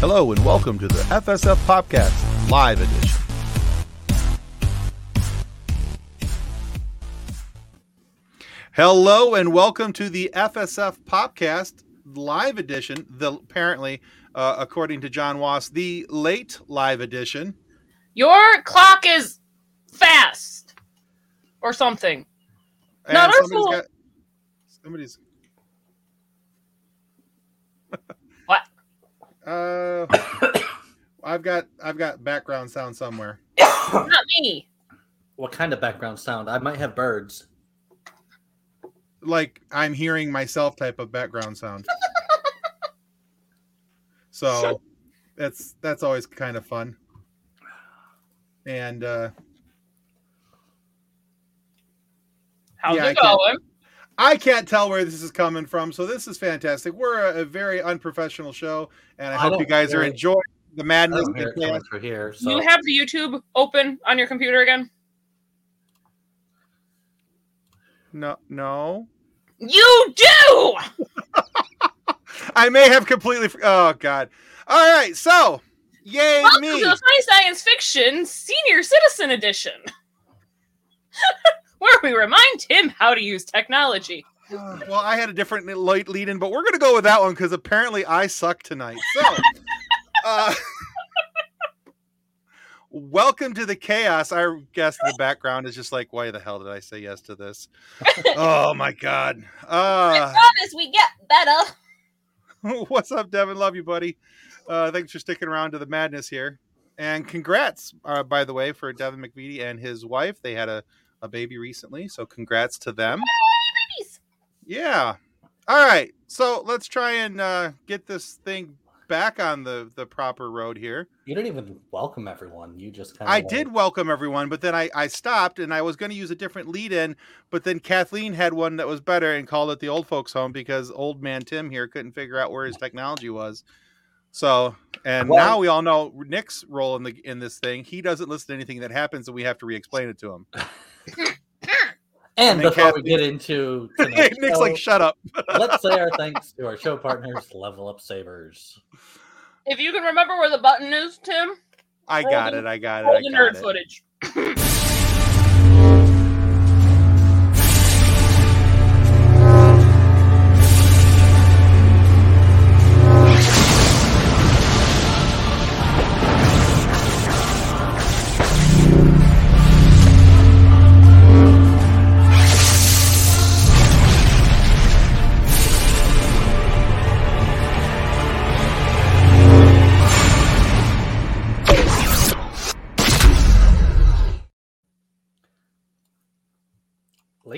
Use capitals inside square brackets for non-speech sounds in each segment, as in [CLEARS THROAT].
Hello and welcome to the FSF PopCast Live Edition. Hello and welcome to the FSF PopCast Live Edition. The apparently, uh, according to John Wass, the late live edition. Your clock is fast, or something. And Not our somebody's fault. got somebody's. [LAUGHS] What? Uh, I've got I've got background sound somewhere. [COUGHS] Not me. What kind of background sound? I might have birds. like I'm hearing myself type of background sound. [LAUGHS] so that's that's always kind of fun. And uh How's Yeah, I it can't- going? I can't tell where this is coming from, so this is fantastic. We're a, a very unprofessional show, and I I hope you don't guys are enjoying the madness. don't hear it and coming chaos. through here. So you have the YouTube open on your computer again? No, no, You do. [LAUGHS] I may have completely. Oh God! All right, so yay Welcome me! to the Funny Science Fiction Senior Citizen Edition, [LAUGHS] where we remind him how to use technology. [SIGHS] Well, I had a different light lead in, but we're going to go with that one because apparently I suck tonight. So, [LAUGHS] uh, welcome to the chaos. I guess the background is just like, why the hell did I say yes to this? [LAUGHS] oh my god. Uh, promise we get better. what's up, Devin? Love you, buddy. Uh, thanks for sticking around to the madness here. And congrats, uh, by the way, for Devin McVitie and his wife. They had a, a baby recently, so congrats to them. Babies. Yeah. All right. So let's try and uh, get this thing back on the the proper road here. you didn't even welcome everyone. You just kind of. I did welcome everyone, but then I, I stopped and I was going to use a different lead in, but then Kathleen had one that was better and called it the old folks home because old man Tim here couldn't figure out where his technology was. So, and Well- now we all know Nick's role in the in this thing. He doesn't listen to anything that happens, and we have to re-explain it to him. And then before we get into [LAUGHS] tonight's Nick's show, like, "Shut up." [LAUGHS] let's say our thanks to our show partners, Level Up Sabers. If you can remember where the button is, Tim, I got the- it. I got it. I the got nerd it. footage. [LAUGHS]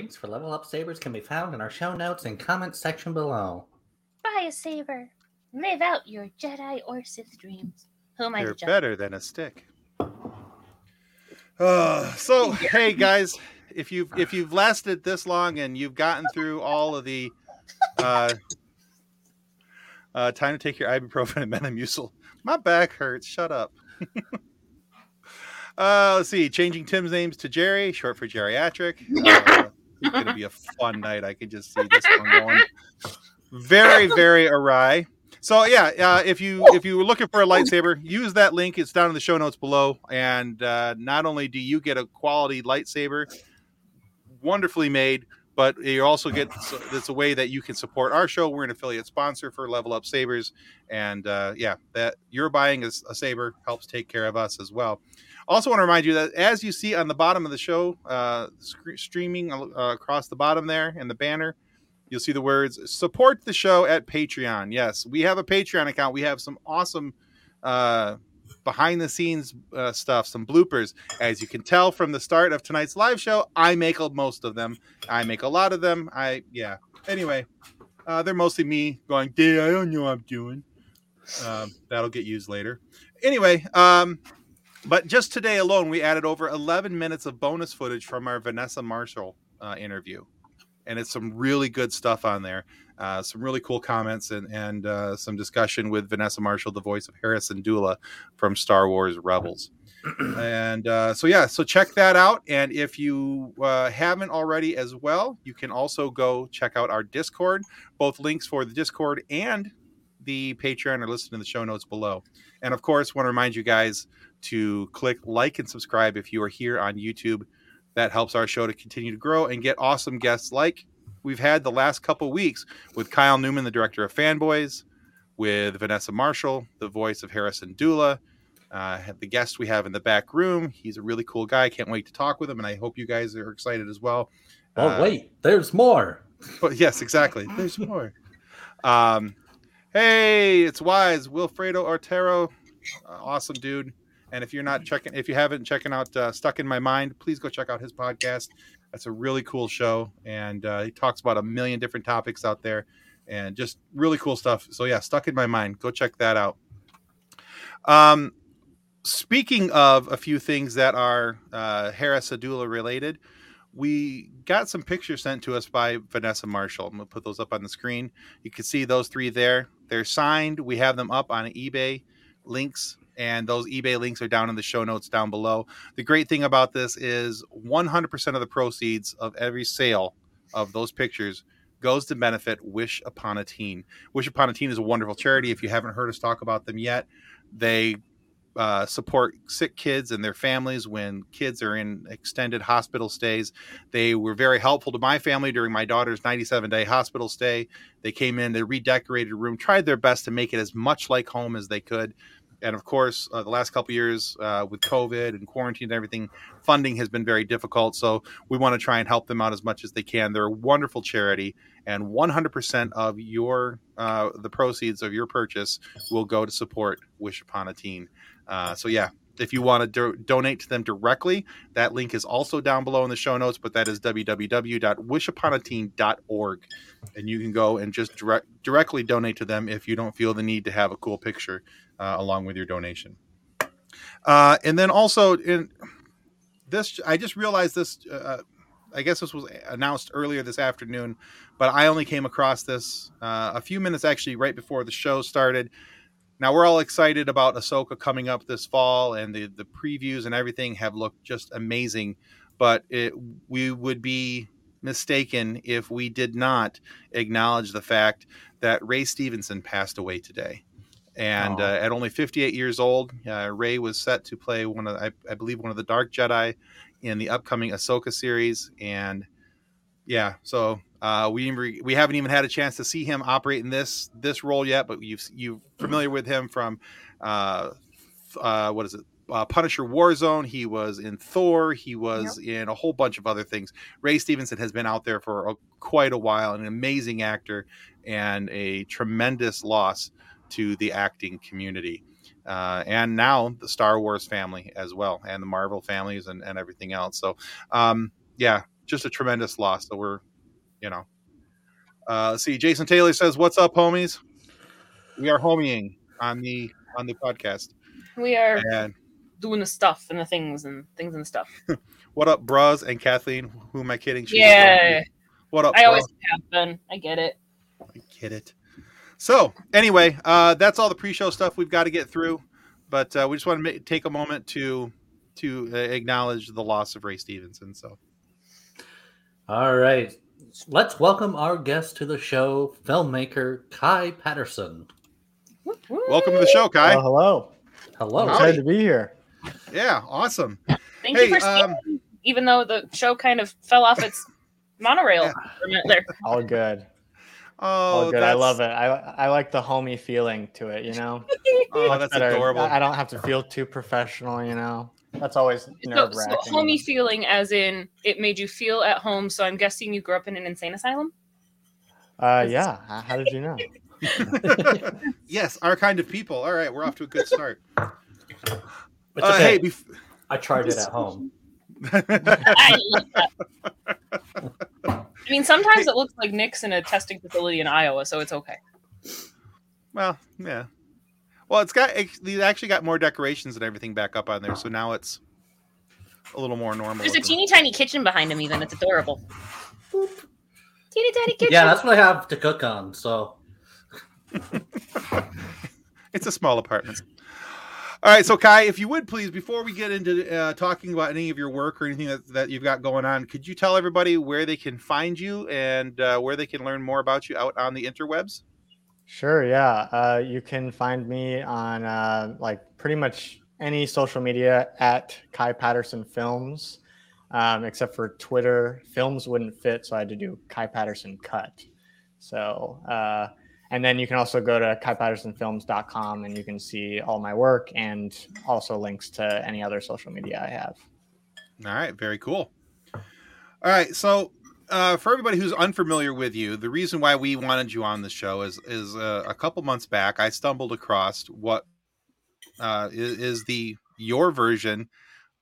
Links for Level Up Sabers can be found in our show notes and comments section below. Buy a saber. Live out your Jedi or Sith dreams. Who am I They're to judge? better than a stick. Uh, so [LAUGHS] hey guys, if you've if you've lasted this long and you've gotten through all of the uh, uh, time to take your ibuprofen and Metamucil. My back hurts. Shut up. [LAUGHS] uh, let's see. Changing Tim's names to Jerry, short for geriatric. [LAUGHS] Uh, it's gonna be a fun night. I can just see this one going [LAUGHS] very very awry. So yeah, uh, if you if you were looking for a lightsaber, use that link. It's down in the show notes below. And uh, not only do you get a quality lightsaber, wonderfully made, but you also get it's a way that you can support our show. We're an affiliate sponsor for Level Up Sabers, and uh, yeah, that you're buying a, a saber helps take care of us as well. Also, want to remind you that as you see on the bottom of the show, uh, sc- streaming uh, across the bottom there in the banner, you'll see the words support the show at Patreon. Yes, we have a Patreon account. We have some awesome uh, behind the scenes uh, stuff, some bloopers. As you can tell from the start of tonight's live show, I make most of them. I make a lot of them. I, yeah. Anyway, uh, they're mostly me going, Dad, I don't know what I'm doing. Um, that'll get used later. Anyway, um, but just today alone, we added over 11 minutes of bonus footage from our Vanessa Marshall uh, interview and it's some really good stuff on there. Uh, some really cool comments and and uh, some discussion with Vanessa Marshall, the voice of Hera Syndulla from Star Wars Rebels. [CLEARS THROAT] and uh, so yeah, so check that out. And if you uh, haven't already as well, you can also go check out our Discord. Both links for the Discord and the Patreon are listed in the show notes below. And of course, want to remind you guys to click like and subscribe if you are here on YouTube. That helps our show to continue to grow and get awesome guests like we've had the last couple weeks with Kyle Newman, the director of Fanboys, with Vanessa Marshall, the voice of Hera Syndulla. Uh, the guest we have in the back room. He's a really cool guy. Can't wait to talk with him, and I hope you guys are excited as well. Oh Uh, wait, there's more. but yes, exactly. There's more. Um, hey, it's Wise Wilfredo Artero, uh, awesome dude. And if you're not checking, if you haven't checking out uh, Stuck in My Mind, please go check out his podcast. That's a really cool show, and uh, he talks about a million different topics out there, and just really cool stuff. So yeah, Stuck in My Mind, go check that out. Um, speaking of a few things that are uh, Hera Syndulla related, we got some pictures sent to us by Vanessa Marshall. I'm gonna put those up on the screen. You can see those three there. They're signed. We have them up on eBay links, and those eBay links are down in the show notes down below. The great thing about this is 100% of the proceeds of every sale of those pictures goes to benefit Wish Upon a Teen. Wish Upon a Teen is a wonderful charity. If you haven't heard us talk about them yet, they uh, support sick kids and their families when kids are in extended hospital stays. They were very helpful to my family during my daughter's 97 day hospital stay. They came in, they redecorated a room, tried their best to make it as much like home as they could. And of course, uh, the last couple years uh, with COVID and quarantine and everything, funding has been very difficult. So we want to try and help them out as much as they can. They're a wonderful charity, and 100% of your uh, the proceeds of your purchase will go to support Wish Upon a Teen. Uh, so yeah, if you want to do- donate to them directly, that link is also down below in the show notes. But that is www.wishuponateen.org, and you can go and just direct directly donate to them if you don't feel the need to have a cool picture uh, along with your donation. Uh, and then also in this, I just realized this. Uh, I guess this was announced earlier this afternoon, but I only came across this uh, a few minutes actually right before the show started. Now we're all excited about Ahsoka coming up this fall, and the the previews and everything have looked just amazing. But it, we would be mistaken if we did not acknowledge the fact that Ray Stevenson passed away today. And uh, at only 58 years old, uh, Ray was set to play one of, I, I believe, one of the Dark Jedi in the upcoming Ahsoka series. And yeah, so uh, we we haven't even had a chance to see him operate in this this role yet. But you've you familiar with him from uh, uh, what is it? Uh, Punisher Warzone. He was in Thor. He was in a whole bunch of other things. Ray Stevenson has been out there for a, quite a while, an amazing actor and a tremendous loss to the acting community. Uh, and now the Star Wars family as well, and the Marvel families and, and everything else. So, um, yeah, just a tremendous loss. So we're, you know, uh, let's see. Jason Taylor says, "What's up, homies? We are homieing on the on the podcast." We are And doing the stuff and the things and things and stuff. [LAUGHS] what up, bros and Kathleen? Who am I kidding? She's Yeah. What up? I bro? always have been. I get it. I get it. So anyway, uh, that's all the pre-show stuff we've got to get through. But uh, we just want to ma- take a moment to to uh, acknowledge the loss of Ray Stevenson. So All right. Let's welcome our guest to the show, filmmaker Kai Patterson. welcome to the show, Kai. Hello. Hello. Howdy. Excited to be here. Yeah, awesome. Thank Hey, you for um, staying, even though the show kind of fell off its [LAUGHS] monorail Yeah. for a minute there. All good. Oh, All good. I love it. I I like the homey feeling to it. You know, [LAUGHS] Oh, Much that's better. adorable. I I don't have to feel too professional. You know, that's always So, nerve so wracking. homey feeling, as in it made you feel at home. So I'm guessing you grew up in an insane asylum. uh, yeah. How, how did you know? [LAUGHS] yes, our kind of people. All right, we're off to a good start. Uh, okay. hey, bef- I tried it at home. [LAUGHS] I love that. I mean, sometimes it looks like Nick's in a testing facility in Iowa, so it's okay. well, yeah. Well, it's got it, they actually got more decorations and everything back up on there, so now it's a little more normal. There's a looking. teeny tiny kitchen behind him, even. It's adorable. Teeny tiny kitchen. Yeah, that's what I have to cook on. So [LAUGHS] It's a small apartment. All right, so Kai, if you would please, before we get into uh, talking about any of your work or anything that, that you've got going on, could you tell everybody where they can find you and uh, where they can learn more about you out on the interwebs? Sure, yeah. Uh, you can find me on uh, like pretty much any social media at Kai Patterson Films, um, except for Twitter. Films wouldn't fit, so I had to do Kai Patterson Cut. So, uh, and then you can also go to kaipattersonfilms.com and you can see all my work and also links to any other social media I have. All right, very cool. All right, so uh, for everybody who's unfamiliar with you, the reason why we wanted you on the show is is uh, a couple months back I stumbled across what uh, is, is the your version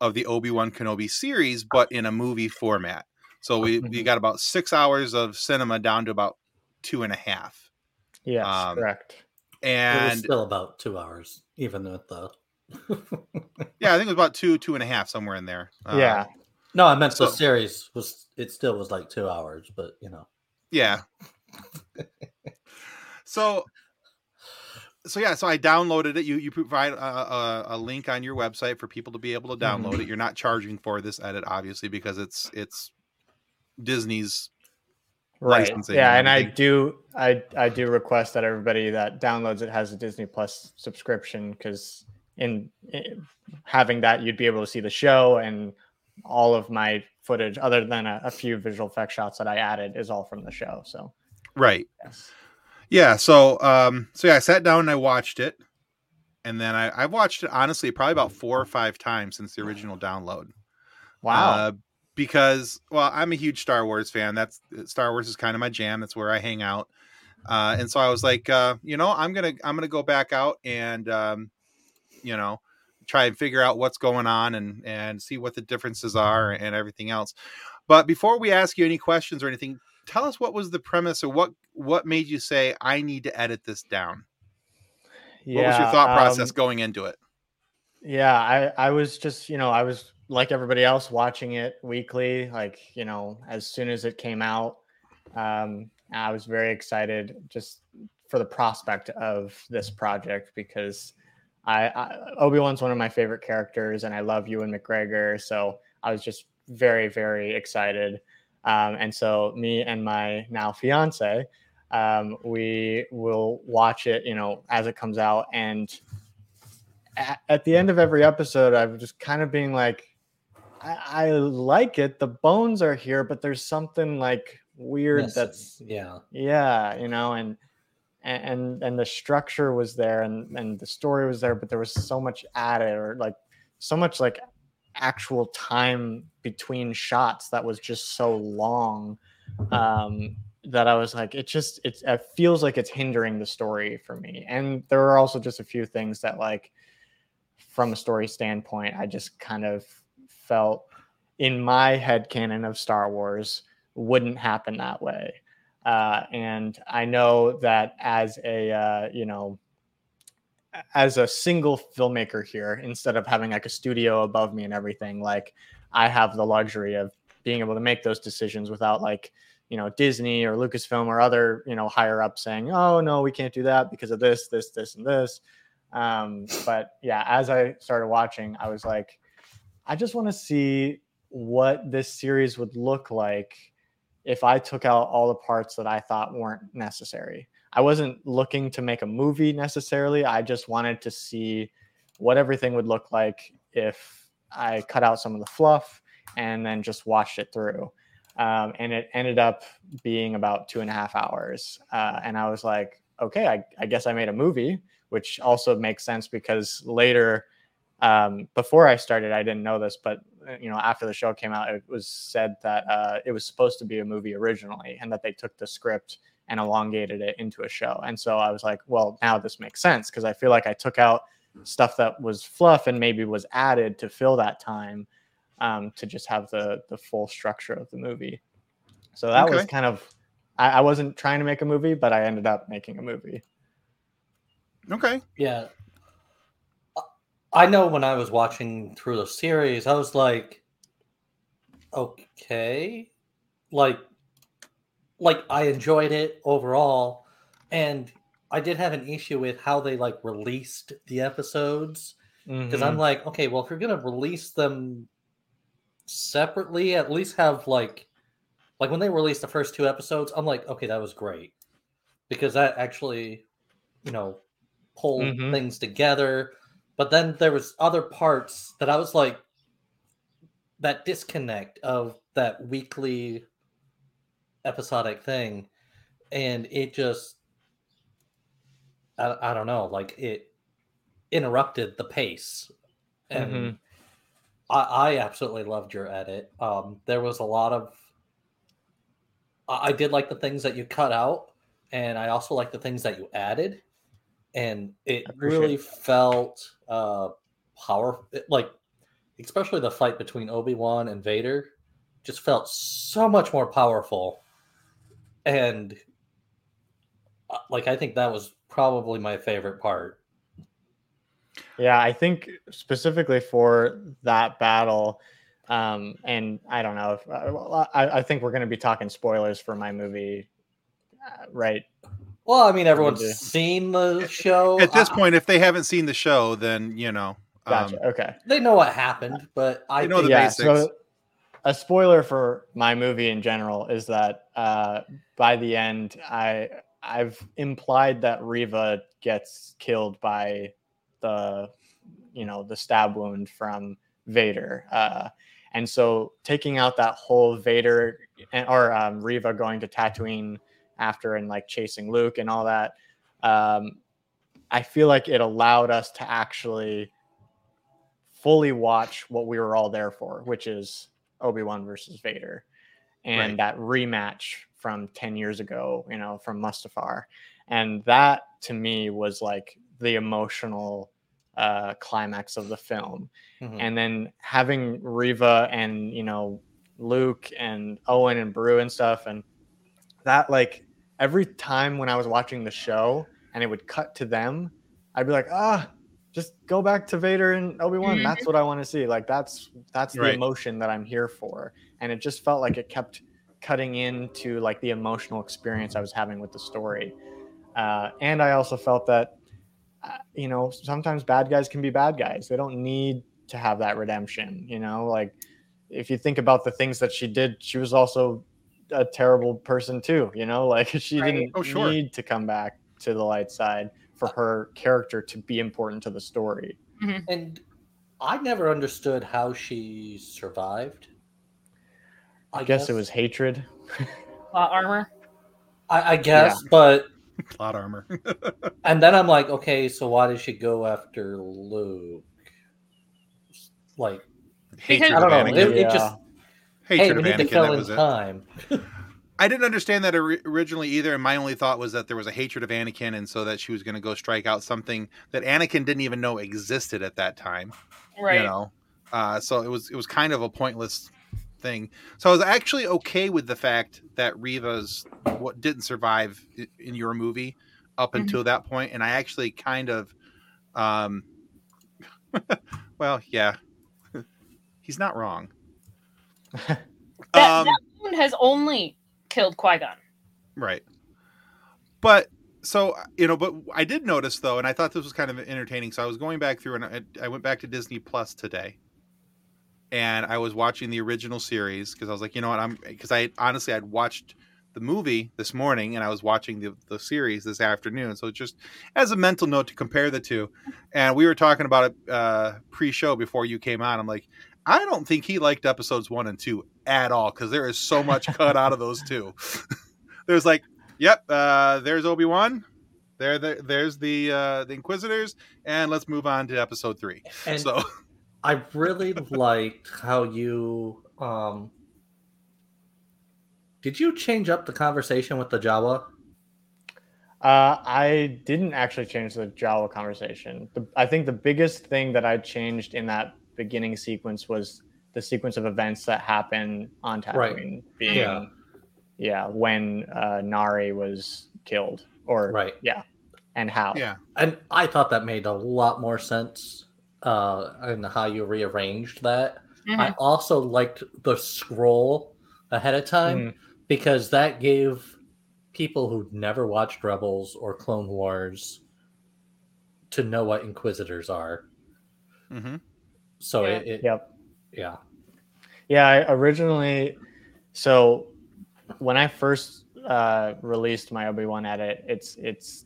of the Obi Wan Kenobi series, but in a movie format. So we, we Mhm. got about six hours of cinema down to about two and a half. Yes, Um, correct. it was And still about two hours, even with the. [LAUGHS] yeah, I think it was about two, two and a half, somewhere in there. Uh, yeah. no, I meant so, the series was. It still was like two hours, but you know. Yeah. so so yeah, so I downloaded it. You you provide a, a, a link on your website for people to be able to download mm-hmm. it. You're not charging for this edit, obviously, because it's it's Disney's. right licensing yeah and i do i i do request that everybody that downloads it has a disney plus subscription because in, in having that you'd be able to see the show and all of my footage other than a, a few visual effect shots that i added is all from the show so Right. yes Yeah. So um so yeah, I sat down and I watched it, and then I I watched it honestly probably about four or five times since the original download. wow Uh, because well, I'm a huge Star Wars fan. That's Star Wars is kind of my jam. That's where I hang out. Uh, and so I was like, uh, you know, I'm gonna I'm gonna go back out and um, you know try and figure out what's going on and and see what the differences are and everything else. But before we ask you any questions or anything, tell us what was the premise or what what made you say I need to edit this down. What was your thought um, process going into it? Yeah, I I was just, you know, I was like everybody else watching it weekly, like, you know, as soon as it came out. Um I was very excited just for the prospect of this project because I, I Obi-Wan's one of my favorite characters and I love Ewan McGregor, so I was just very very excited. Um, and so me and my now fiance um, we will watch it, you know, as it comes out and at, at the end of every episode, I'm just kind of being like, I, I like it. The bones are here, but there's something like weird missing. that's yeah. yeah, you know, and and and the structure was there and and the story was there, but there was so much added or like so much like actual time between shots that was just so long um that I was like, it just it, it feels like it's hindering the story for me. And there were also just a few things that like from a story standpoint, I just kind of felt in my head canon of Star Wars wouldn't happen that way. Uh, and I know that as a uh, you know as a single filmmaker here, instead of having like a studio above me and everything, like I have the luxury of being able to make those decisions without like you know Disney or Lucasfilm or other you know higher up saying, "Oh no, we can't do that because of this, this, this, and this." Um, but yeah, as I started watching, I was like, I just want to see what this series would look like if I took out all the parts that I thought weren't necessary. I wasn't looking to make a movie necessarily. I just wanted to see what everything would look like if I cut out some of the fluff and then just watched it through. Um, and it ended up being about two and a half hours. Uh, and I was like, okay, I, I guess I made a movie, which also makes sense because later, um, before I started, I didn't know this, but you know, after the show came out, it was said that uh, it was supposed to be a movie originally, and that they took the script and elongated it into a show. And so I was like, well, now this makes sense because I feel like I took out stuff that was fluff and maybe was added to fill that time um, to just have the the full structure of the movie. So that was kind of I, I wasn't trying to make a movie, but I ended up making a movie. Okay. Yeah. I know when I was watching through the series, I was like, okay. Like like I enjoyed it overall. And I did have an issue with how they like released the episodes because Mhm. I'm like, okay, well, if you're gonna release them separately, at least have like, like when they released the first two episodes, I'm like, okay, that was great because that actually, you know, pulled Mhm. things together. But then there was other parts that I was like, that disconnect of that weekly episodic thing, and it just, I, I don't know, like it interrupted the pace. And Mhm. I, I absolutely loved your edit. Um there was a lot of I, I did like the things that you cut out and i also like the things that you added and it really that. felt uh powerful like especially the fight between obi-wan and vader just felt so much more powerful and uh, like i think that was probably my favorite part Yeah, I think specifically for that battle, um, and I don't know if uh, well, I, I think we're going to be talking spoilers for my movie, uh, right? Well i mean everyone's do. seen the show At this I- point, if they haven't seen the show, then you know. Gotcha. Um, okay. they know what happened but i They know think the yeah. basics. So a spoiler for my movie in general is that uh, by the end, I I've implied that Reva gets killed by the you know the stab wound from Vader. Uh, and so taking out that whole Vader and- or um, Reva going to Tatooine after and like chasing Luke and all that, um, I feel like it allowed us to actually fully watch what we were all there for, which is Obi Wan versus Vader, and Right. that rematch from ten years ago, you know, from Mustafar, and that to me was like the emotional uh, climax of the film Mhm. and then having Reva and you know Luke and Owen and Beru and stuff and that like every time when I was watching the show and it would cut to them, I'd be like, ah, just go back to Vader and Obi Wan. Mhm. That's what I want to see. Like that's that's the Right. emotion that I'm here for, and it just felt like it kept cutting into like the emotional experience I was having with the story. Uh, and I also felt that uh, you know sometimes bad guys can be bad guys. They don't need to have that redemption. You know, like if you think about the things that she did, she was also a terrible person too. You know, like [LAUGHS] she Right. didn't Oh, sure. need to come back to the light side for her character to be important to the story. And I never understood how she survived. I, guess, it was hatred. Uh, armor. I, I guess, but [LAUGHS] plot armor. [LAUGHS] and then I'm like, okay, so why did she go after Luke? Like, Hatred I don't know. It, Anakin. it just hey, Hatred we of need Anakin. That fill in was it. time. [LAUGHS] I didn't understand that originally either, and my only thought was that there was a hatred of Anakin, and so that she was going to go strike out something that Anakin didn't even know existed at that time. Right. You know, uh, so it was it was kind of a pointless thing. So I was actually okay with the fact that Reva's what didn't survive in your movie up Mhm. until that point, and I actually kind of, um, [LAUGHS] well, yeah, [LAUGHS] he's not wrong. [LAUGHS] That, um, that wound has only killed Qui Gon. Right. But so you know, but I did notice though, and I thought this was kind of entertaining. So I was going back through, and I, I went back to Disney Plus today, and I was watching the original series because I was like, you know what, I'm because I honestly I'd watched the movie this morning, and I was watching the the series this afternoon. So just as a mental note to compare the two, and we were talking about it uh, pre-show before you came on. I'm like. I don't think he liked episodes one and two at all because there is so much cut out of those two. [LAUGHS] There's like Yep, uh, there's Obi Wan. There, there, there's the uh, the Inquisitors, and let's move on to Episode Three. And so, [LAUGHS] I really liked how you um did you change up the conversation with the Jawa? Uh, I didn't actually change the Jawa conversation. The, I think the biggest thing that I changed in that beginning sequence was the sequence of events that happen on Tatooine, Right. being Yeah. yeah, when uh, Nari was killed, or Right. yeah, and how. yeah, And I thought that made a lot more sense uh in how you rearranged that. Mhm. I also liked the scroll ahead of time Mm. because that gave people who'd never watched Rebels or Clone Wars to know what Inquisitors are. hmm So Yeah. it, it Yep. yeah. Yeah, I originally so when I first uh, released my Obi Wan edit, it's it's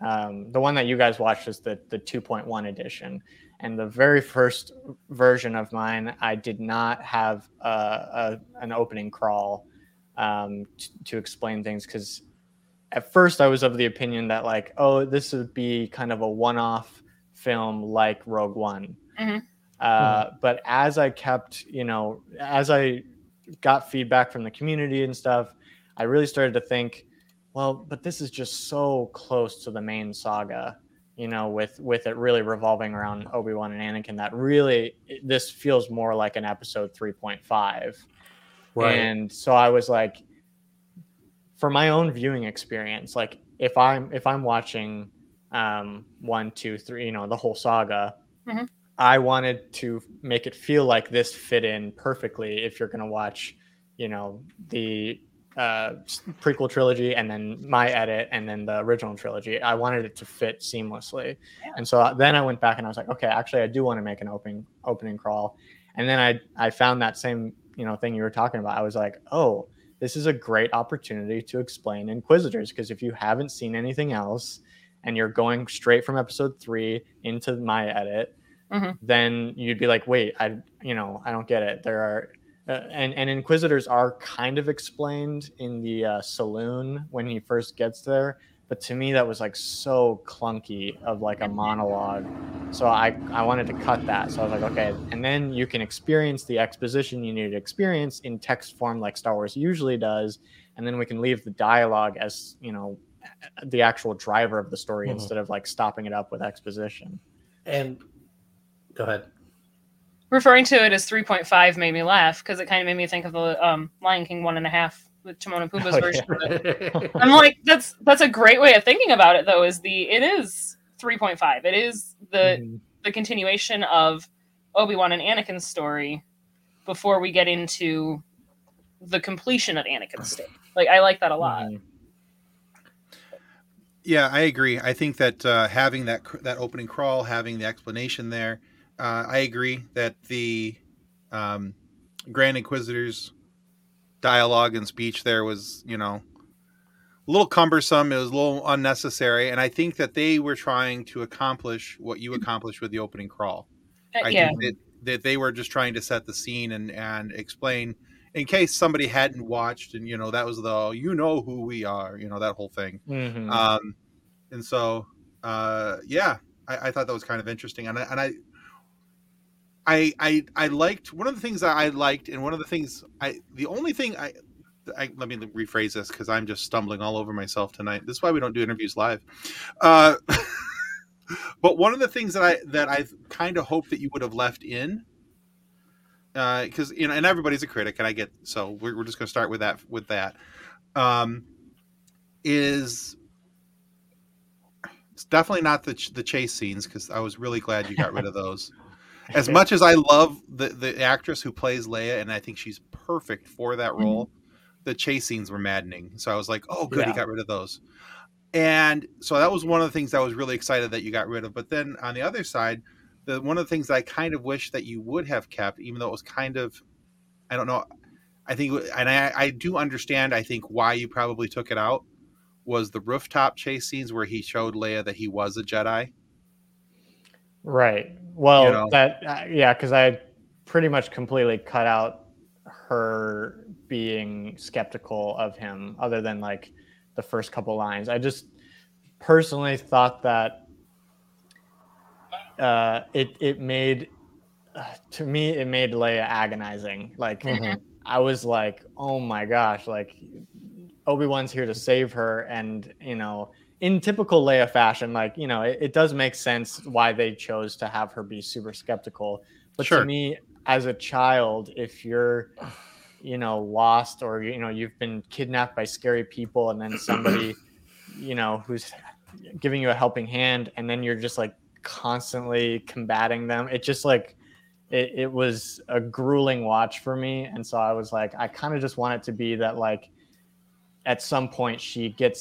um, the one that you guys watched is the the 2.1 edition, and the very first version of mine, I did not have a, a an opening crawl um, t- to explain things because at first I was of the opinion that like, oh, this would be kind of a one-off film like Rogue One. Mhm. Uh, But as I kept, you know, as I got feedback from the community and stuff, I really started to think, well, but this is just so close to the main saga, you know, with with it really revolving around Obi Wan and Anakin. That really, this feels more like an episode three point five. Right. And so I was like, for my own viewing experience, like if I'm if I'm watching um one, two, three, you know, the whole saga, Mhm. I wanted to make it feel like this fit in perfectly if you're gonna watch, you know, the uh prequel trilogy and then my edit and then the original trilogy. I wanted it to fit seamlessly. Yeah. And so then I went back and I was like, okay, actually I do want to make an opening opening crawl. And then I I found that same, you know, thing you were talking about. I was like, oh, this is a great opportunity to explain Inquisitors because if you haven't seen anything else and you're going straight from episode three into my edit, Mhm. then you'd be like, wait, I, you know, I don't get it. There are, uh, and and Inquisitors are kind of explained in the uh, saloon when he first gets there, but to me that was like so clunky of like a monologue. So I I wanted to cut that. So I was like, okay, and then you can experience the exposition you need to experience in text form like Star Wars usually does, and then we can leave the dialogue as you know the actual driver of the story Mhm. instead of like stopping it up with exposition. And go ahead. Referring to it as 3.5 made me laugh because it kind of made me think of the um, Lion King one and a half with Timon and Pumbaa's Oh, version yeah. of it. [LAUGHS] I'm like, that's that's a great way of thinking about it though. Is the it is 3.5. It is the Mhm. the continuation of Obi Wan and Anakin's story before we get into the completion of Anakin's story. Like I like that a lot. Mhm. Yeah, I agree. I think that uh, having that that opening crawl, having the explanation there, uh, I agree that the um, Grand Inquisitor's dialogue and speech there was, you know, a little cumbersome. It was a little unnecessary, and I think that they were trying to accomplish what you accomplished with the opening crawl. Uh, I yeah, think that, that they were just trying to set the scene and and explain in case somebody hadn't watched, and you know that was the you know who we are, you know that whole thing. Mhm. Um, and so, uh, yeah, I, I thought that was kind of interesting, and I, and I, I, I, I liked one of the things that I liked, and one of the things I, the only thing I, I let me rephrase this because I'm just stumbling all over myself tonight. This is why we don't do interviews live. Uh, [LAUGHS] but one of the things that I that I kind of hope that you would have left in, because you know, and everybody's a critic, and I get so we're, we're just going to start with that with that. Um, is it's definitely not the the chase scenes because I was really glad you got rid of those. [LAUGHS] As much as I love the the actress who plays Leia, and I think she's perfect for that mm-hmm. role, the chase scenes were maddening. So I was like, oh, good, he got rid of those. And so that was one of the things I was really excited that you got rid of. But then on the other side, the one of the things that I kind of wish that you would have kept, even though it was kind of, I don't know, I think, and I, I do understand, I think why you probably took it out was the rooftop chase scenes where he showed Leia that he was a Jedi. Right. Well, You know? that uh, yeah, because I pretty much completely cut out her being skeptical of him, other than like the first couple lines. I just personally thought that uh, it it made uh, to me it made Leia agonizing. Like Mhm. I was like, oh my gosh, like Obi Wan's here to save her, and you know, in typical Leia fashion, like you know, it, it does make sense why they chose to have her be super skeptical. But Sure. to me, as a child, if you're you know lost or you know you've been kidnapped by scary people, and then somebody [CLEARS THROAT] you know who's giving you a helping hand, and then you're just like constantly combating them, it just like it, it was a grueling watch for me and so i was like i kind of just want it to be that like at some point she gets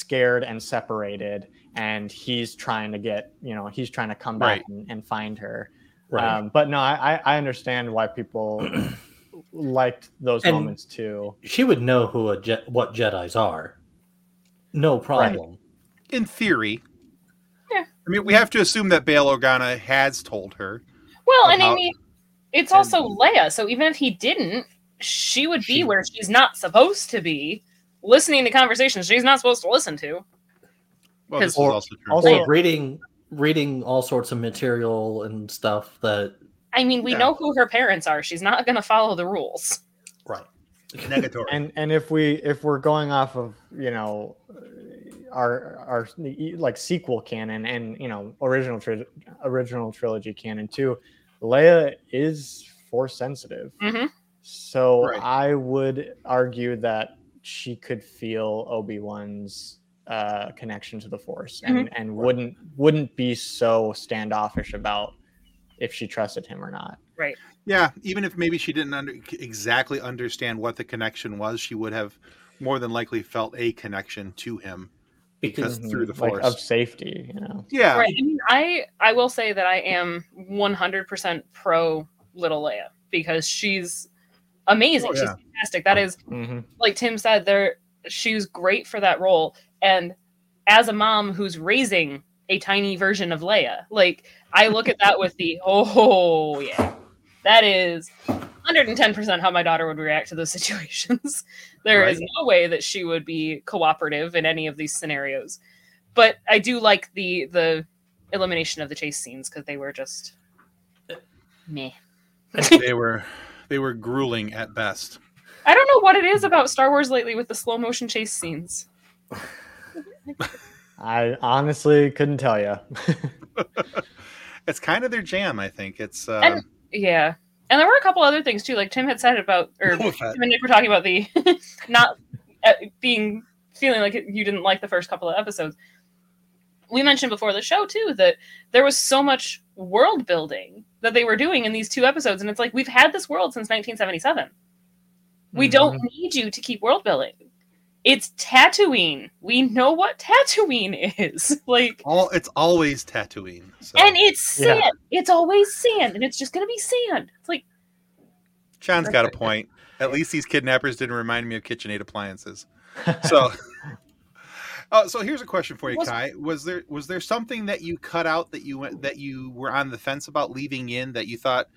scared and separated and he's trying to get you know he's trying to come back Right. and, and find her Right. Um, but no, I, I I understand why people [CLEARS THROAT] liked those And- moments too. she would know who a Je- what Jedi's are. No problem. In theory. Yeah. I mean, we have to assume that Bail Organa has told her. Well, and I mean, it's and- also Leia, so even if he didn't, she would be She- where she's not supposed to be, listening to conversations she's not supposed to listen to. Well, this is Or- also true. also- reading reading all sorts of material and stuff that I mean, we Yeah. know who her parents are. She's not going to follow the rules. right. Negatory. And and if we if we're going off of you know our our like sequel canon and you know original tri- original trilogy canon too, Leia is force sensitive. hmm So Right. I would argue that she could feel Obi Wan's uh, connection to the Force and and wouldn't wouldn't be so standoffish about if she trusted him or not. Right. Yeah, even if maybe she didn't under, exactly understand what the connection was, she would have more than likely felt a connection to him because Mhm. through the like force. of safety, you know. yeah, Right. I mean, I I will say that I am 100% pro Little Leia because she's amazing. Oh, She's fantastic. That is Mhm. like Tim said, there she was great for that role. And as a mom who's raising a tiny version of Leia, like I look at that with the [LAUGHS] oh yeah, that is 110% how my daughter would react to those [LAUGHS] situations. There is Right. no way that she would be cooperative in any of these scenarios. But I do like the the elimination of the chase scenes because they were just meh. they were they were grueling at best. I don't know what it is about Star Wars lately with the slow motion chase scenes. [LAUGHS] I honestly couldn't tell you. [LAUGHS] It's kind of their jam, I think. It's uh, And- Yeah. And there were a couple other things too, like Tim had said about, or no offense. Tim and Nick were talking about the [LAUGHS] not uh, being feeling like you didn't like the first couple of episodes. We mentioned before the show too that there was so much world building that they were doing in these two episodes, and it's like we've had this world since 1977. We mm-hmm. don't need you to keep world building. It's Tatooine. We know what Tatooine is. [LAUGHS] like all it's always Tatooine. So. and it's Yeah. sand. It's always sand, and it's just gonna be sand. It's like John's got a point. At least these kidnappers didn't remind me of KitchenAid appliances. So, [LAUGHS] uh, so here's a question for you, Was- Kai. Was there was there something that you cut out that you went that you were on the fence about leaving in that you thought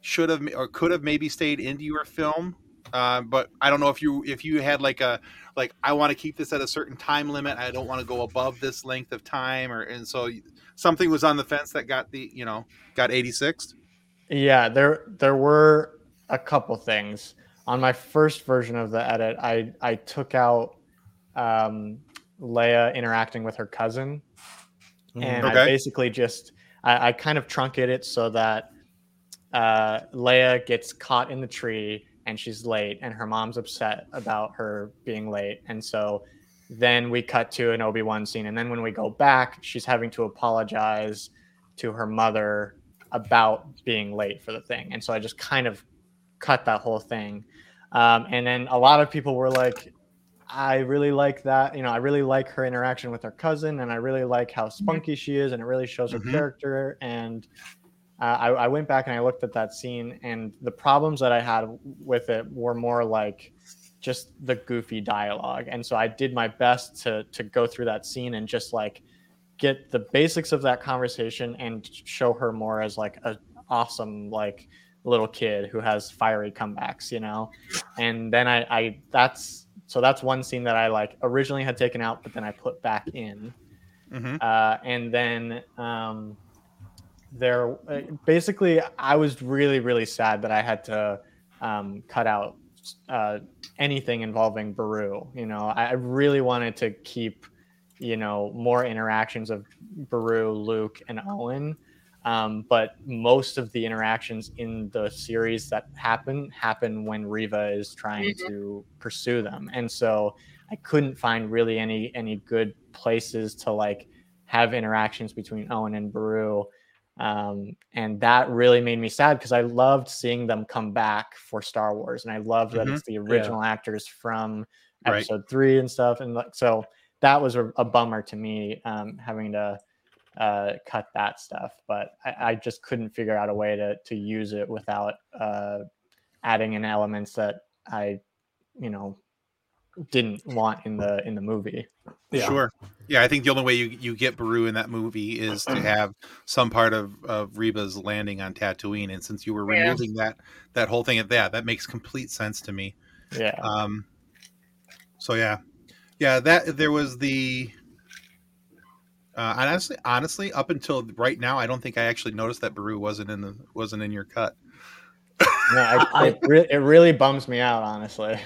should have or could have maybe stayed into your film? Uh, but I don't know if you if you had like a like I want to keep this at a certain time limit. I don't want to go above this length of time, or and so something was on the fence that got the you know got 86. Yeah, there there were a couple things. On my first version of the edit, I I took out um, Leia interacting with her cousin, and I basically just I, I kind of truncated it so that uh, Leia gets caught in the tree and she's late, and her mom's upset about her being late, and so then we cut to an Obi Wan scene, and then when we go back, she's having to apologize to her mother about being late for the thing, and so I just kind of cut that whole thing, um, and then a lot of people were like, I really like that. You know, I really like her interaction with her cousin, and I really like how spunky she is, and it really shows her Mhm. character. And uh, I, I went back and I looked at that scene, and the problems that I had with it were more like just the goofy dialogue. And so I did my best to to go through that scene and just like get the basics of that conversation and show her more as like a awesome like little kid who has fiery comebacks, you know. And then I, I that's so that's one scene that I like originally had taken out, but then I put back in. Mm-hmm. Uh, and then um, there, uh, basically, I was really, really sad that I had to um, cut out uh, anything involving Beru. You know, I I really wanted to keep, you know, more interactions of Beru, Luke, and Owen. Um, but most of the interactions in the series that happen happen when Reva is trying Mhm. to pursue them, and so I couldn't find really any any good places to like have interactions between Owen and Beru. Um, and that really made me sad because I loved seeing them come back for Star Wars, and I loved that Mhm. it's the original actors from Right. Episode three and stuff, and like, so that was a, a bummer to me um, having to uh, cut that stuff. But I, I just couldn't figure out a way to to use it without uh, adding in elements that I, you know, didn't want in the in the movie. Yeah. Sure. Yeah, I think the only way you, you get Beru in that movie is to [CLEARS THROAT] have some part of, of Reva's landing on Tatooine. And since you were Yeah. removing that that whole thing at that, that makes complete sense to me. Yeah. Um so yeah. Yeah, that there was the uh, honestly, honestly, up until right now, I don't think I actually noticed that Beru wasn't in the wasn't in your cut. No, [LAUGHS] I, it, re- it really bums me out, honestly.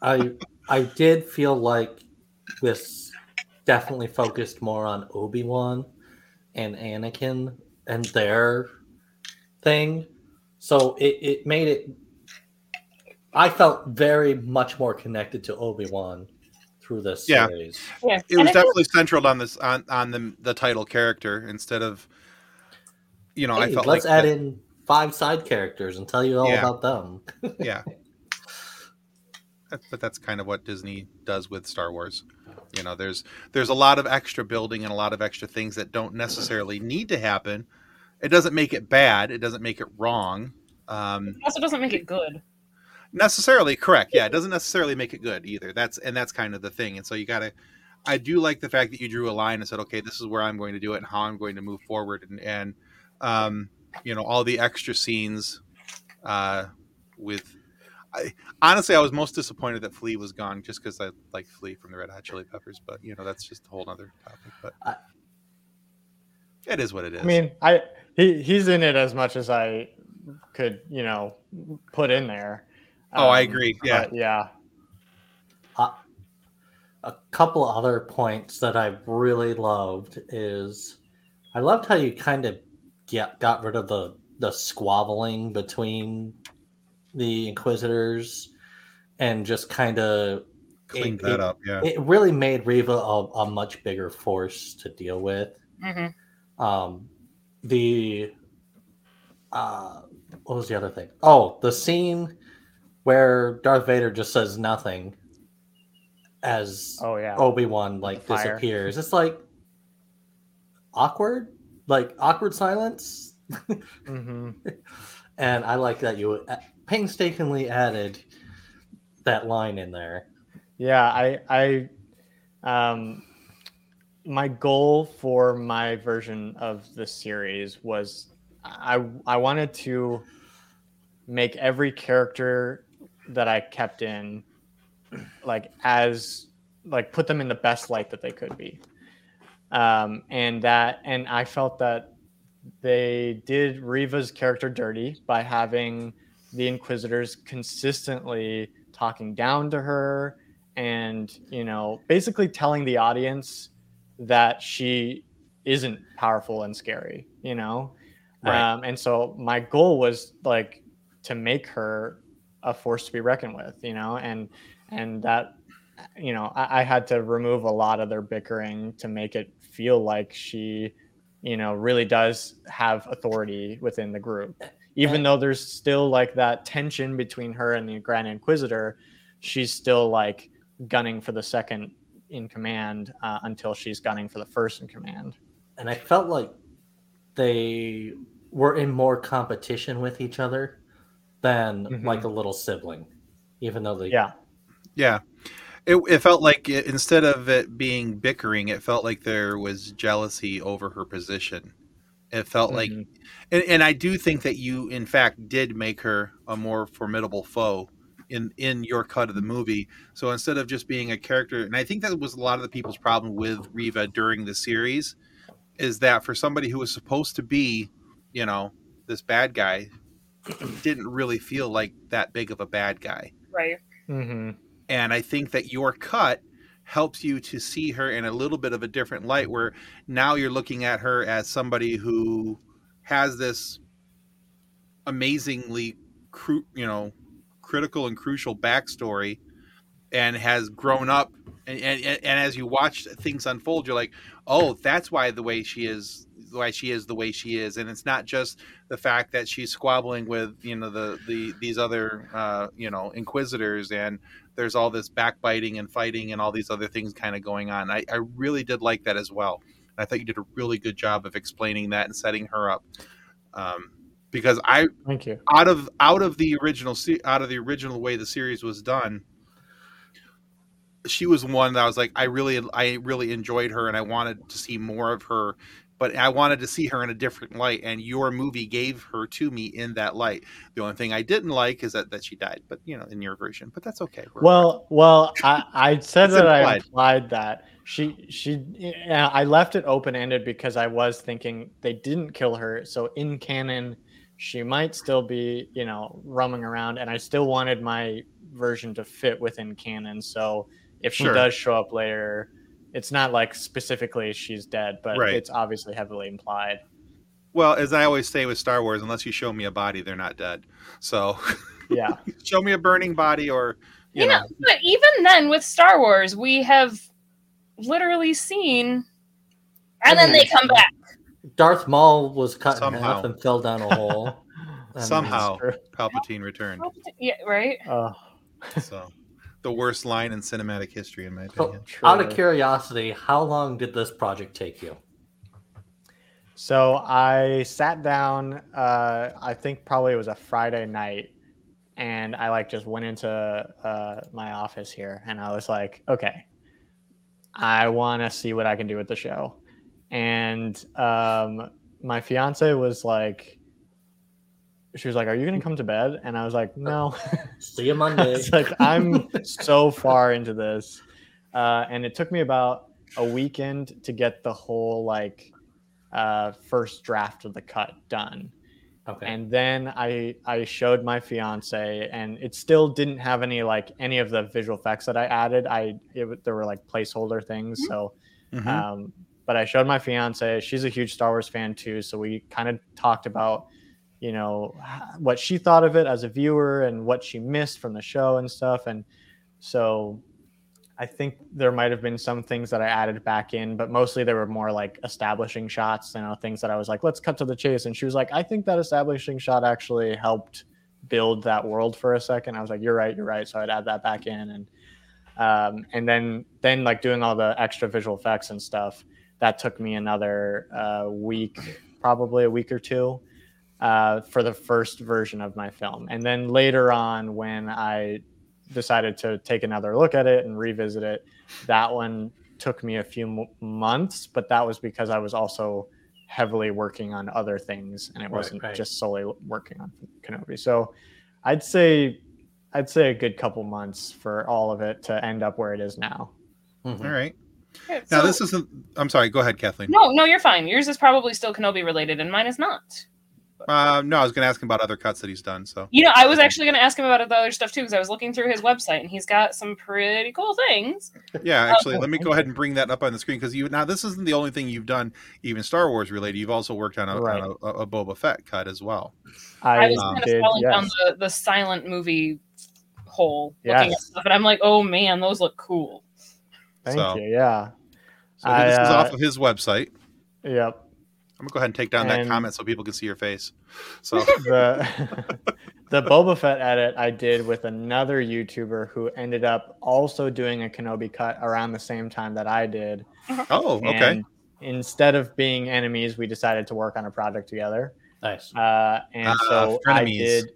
I I did feel like this definitely focused more on Obi Wan and Anakin and their thing, so it, it made it. I felt very much more connected to Obi Wan through this Yeah. series. Yeah, It and was I feel- definitely central on this on on the the title character instead of you know, I Hey, felt let's like add that- in five side characters and tell you all Yeah. about them. [LAUGHS] yeah [LAUGHS] but that's kind of what disney does with star wars you know there's there's a lot of extra building and a lot of extra things that don't necessarily need to happen it doesn't make it bad it doesn't make it wrong um it also doesn't make it good. Necessarily correct yeah it doesn't necessarily make it good either that's and that's kind of the thing and so you gotta i do like the fact that you drew a line and said okay this is where i'm going to do it and how i'm going to move forward and and um you know all the extra scenes uh with I, honestly i was most disappointed that flea was gone just because i like flea from the red hot chili peppers but you know that's just a whole other topic but I- it is what it is I mean, I he he's in it as much as I could, you know, put in there. Oh, I Um, agree. Yeah. but yeah. a couple other points that I really loved is I loved how you kind of get got rid of the the squabbling between the inquisitors and just kind of cleaned it- that it- up yeah it really made Reva a, a much bigger force to deal with. hmm Um, the uh, what was the other thing? Oh, the scene where Darth Vader just says nothing as Oh yeah. Obi Wan like disappears. It's like awkward, like awkward silence. hmm [LAUGHS] And I like that you painstakingly added that line in there. Yeah, I I um my goal for my version of the series was I I wanted to make every character that I kept in like as like put them in the best light that they could be. Um and that and I felt that they did Reva's character dirty by having the inquisitors consistently talking down to her and you know basically telling the audience that she isn't powerful and scary you know Right. um, and so my goal was like to make her a force to be reckoned with you know? And and that you know I, I had to remove a lot of their bickering to make it feel like she you know really does have authority within the group. Even though there's still like that tension between her and the grand inquisitor she's still like gunning for the second in command uh, until she's gunning for the first in command. And I felt like they were in more competition with each other than Mhm. like a little sibling, even though they yeah Yeah. It, it felt like it, instead of it being bickering, it felt like there was jealousy over her position. It felt like, Mhm. and, and I do think that you, in fact, did make her a more formidable foe in in your cut of the movie. So instead of just being a character, and I think that was a lot of the people's problem with Reva during the series, is that for somebody who was supposed to be, you know, this bad guy, [CLEARS THROAT] didn't really feel like that big of a bad guy Right. Mhm. and i think that your cut helps you to see her in a little bit of a different light where now you're looking at her as somebody who has this amazingly cru- you know critical and crucial backstory and has grown up and, and, and as you watch things unfold you're like oh that's why the way she is why she is the way she is and it's not just the fact that she's squabbling with you know the the these other uh you know inquisitors and there's all this backbiting and fighting and all these other things kind of going on i i really did like that as well I thought you did a really good job of explaining that and setting her up. Um, because I Thank you. out of out of the original out of the original way the series was done she was one that I was like I really I really enjoyed her and I wanted to see more of her but I wanted to see her in a different light and your movie gave her to me in that light the only thing I didn't like is that that she died but you know in your version but that's okay We're- Well, well, I, I [LAUGHS] said that I implied. implied that she she I left it open ended because I was thinking they didn't kill her, so in canon she might still be you know roaming around, and I still wanted my version to fit within canon. So if she Sure. does show up later, it's not like specifically she's dead, but Right. it's obviously heavily implied. well as I always say with Star Wars unless you show me a body they're not dead so [LAUGHS] Yeah, show me a burning body or you, You know, know, but even then with Star Wars, we have literally seen, and then they come back. Darth Maul was cut in half and fell down a hole. [LAUGHS] Somehow. Palpatine returned Yeah, right. Oh, so the worst line in cinematic history in my So, opinion out of curiosity, how long did this project take you? So I sat down. Uh, I think probably it was a Friday night, and I like just went into uh, my office here, and I was like, okay, I want to see what I can do with the show. And um, my fiance was like, she was like, "Are you gonna come to bed?" And I was like, "No." See you [LAUGHS] Monday. like I'm [LAUGHS] so far into this, uh, and it took me about a weekend to get the whole like uh, first draft of the cut done. okay. And then I I showed my fiance, and it still didn't have any like any of the visual effects that I added. I it, there were like placeholder things, so Mhm. um, but I showed my fiance. She's a huge Star Wars fan too, so we kind of talked about, you know, what she thought of it as a viewer and what she missed from the show and stuff. And so, I think there might have been some things that I added back in, but mostly they were more like establishing shots. You know, things that I was like, let's cut to the chase. And she was like, I think that establishing shot actually helped build that world for a second. I was like, you're right, you're right. So I'd add that back in and um, and then then like doing all the extra visual effects and stuff that took me another uh, week probably a week or two uh, for the first version of my film and then later on when i decided to take another look at it and revisit it that one took me a few mo- months but that was because i was also heavily working on other things and it Right, wasn't right. just solely working on kenobi so i'd say I'd say a good couple months for all of it to end up where it is now. Mhm. all right Yeah, now so- this isn't i'm sorry go ahead kathleen no, no, you're fine. Yours is probably still Kenobi related, and mine is not. Uh, no, I was going to ask him about other cuts that he's done. So You know, I was actually going to ask him about the other stuff too, because I was looking through his website, and he's got some pretty cool things. yeah, actually, Oh, let me go ahead and bring that up on the screen because you now this isn't the only thing you've done, even Star Wars related. You've also worked on a, Right. on a, a Boba Fett cut as well. I, I, was um, kind of did, falling down the, the silent movie hole looking at stuff, and I'm like, oh man, those look cool. Thank So- you. Yeah. So I, this is uh, off of his website. Yep. I'm gonna go ahead and take down that comment so people can see your face. So [LAUGHS] The [LAUGHS] the Boba Fett edit I did with another YouTuber who ended up also doing a Kenobi cut around the same time that I did. oh, okay, And instead of being enemies, we decided to work on a project together. Nice. Uh, and Ah, so I did,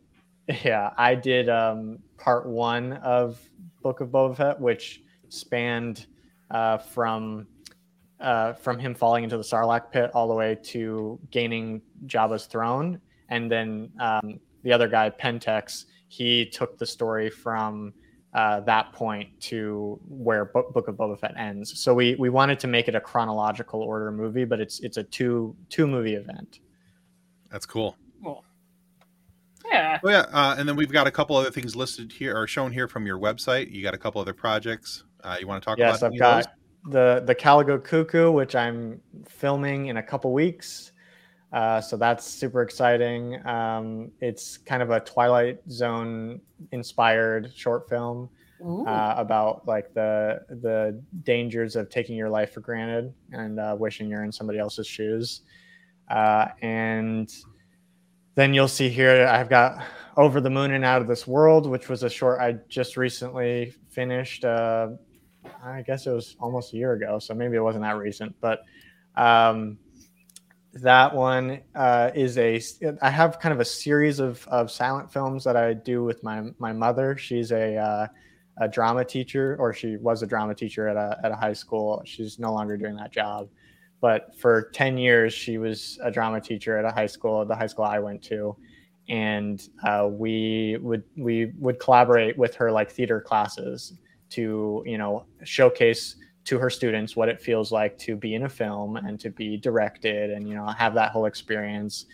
[LAUGHS] yeah, I did um, part one of Book of Boba Fett, which spanned uh, from uh, from him falling into the Sarlacc pit all the way to gaining Jabba's throne, and then um, the other guy, Pentex, he took the story from uh, that point to where Bo- Book of Boba Fett ends. So we we wanted to make it a chronological order movie, but it's it's a two two movie event. that's cool. Cool. Yeah. Oh yeah, uh, and then we've got a couple other things listed here or shown here from your website. You got a couple other projects. Uh, you want to talk yes, about? I've any those? got the the Caligo Cuckoo, which I'm filming in a couple weeks. Uh, so that's super exciting. Um, it's kind of a Twilight Zone inspired short film uh, about like the the dangers of taking your life for granted and uh, wishing you're in somebody else's shoes. Uh, and then you'll see here I've got Over the Moon and Out of This World, which was a short I just recently finished. I guess it was almost a year ago, so maybe it wasn't that recent. But Um, that one uh, is a. I have kind of a series of, of silent films that I do with my my mother. She's a uh, a drama teacher, or she was a drama teacher at a at a high school. She's no longer doing that job, but for ten years she was a drama teacher at a high school, the high school I went to, and uh, we would we would collaborate with her like theater classes to you know showcase to her students what it feels like to be in a film and to be directed and you know have that whole experience.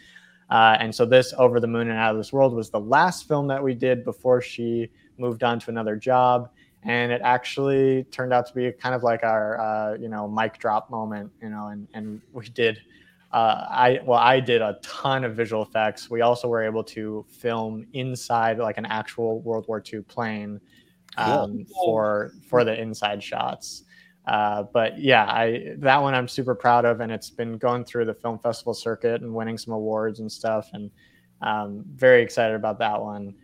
Uh, and so this over the moon and out of this world was the last film that we did before she moved on to another job. And it actually turned out to be kind of like our uh, you know mic drop moment you know and and we did uh, I well, I did a ton of visual effects. We also were able to film inside like an actual World War II plane um, for for the inside shots. Uh, but yeah, I that one I'm super proud of, and it's been going through the film festival circuit and winning some awards and stuff, and um, very excited about that one.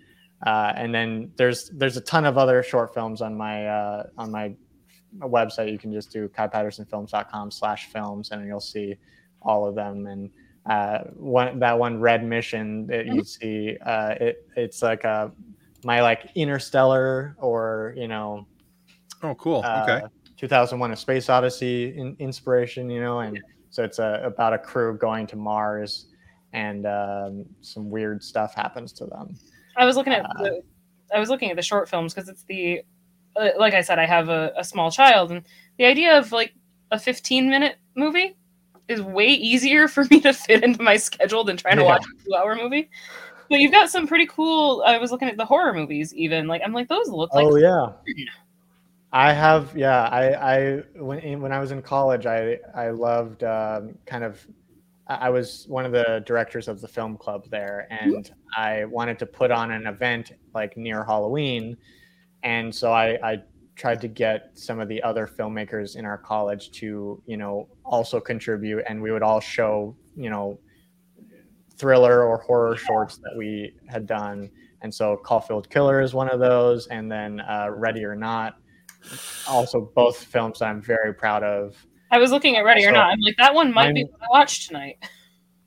Uh, and then there's there's a ton of other short films on my uh, on my website. You can just do kaipattersonfilms.com slash films, and you'll see all of them. And uh, one that one red mission that you see, uh, it it's like a my like Interstellar or you know Oh, cool. uh, okay. 2001: A Space Odyssey in, inspiration, you know, and so it's a, about a crew going to Mars, and um, some weird stuff happens to them. I was looking at Uh, the, I was looking at the short films because it's the uh, like I said I have a, a small child and the idea of like a 15 minute movie is way easier [LAUGHS] for me to fit into my schedule than trying to watch a two hour movie. But you've got some pretty cool. I was looking at the horror movies even like I'm like those look like oh yeah, I have yeah. I I when when I was in college, I I loved um, kind of. I I was one of the directors of the film club there, and I wanted to put on an event like near Halloween, and so I, I tried to get some of the other filmmakers in our college to you know also contribute, and we would all show you know thriller or horror shorts that we had done, and so Caulfield Killer is one of those, and then uh, Ready or Not, also both films I'm very proud of. I was looking at Ready or Not. I'm like that one might be what I watch tonight.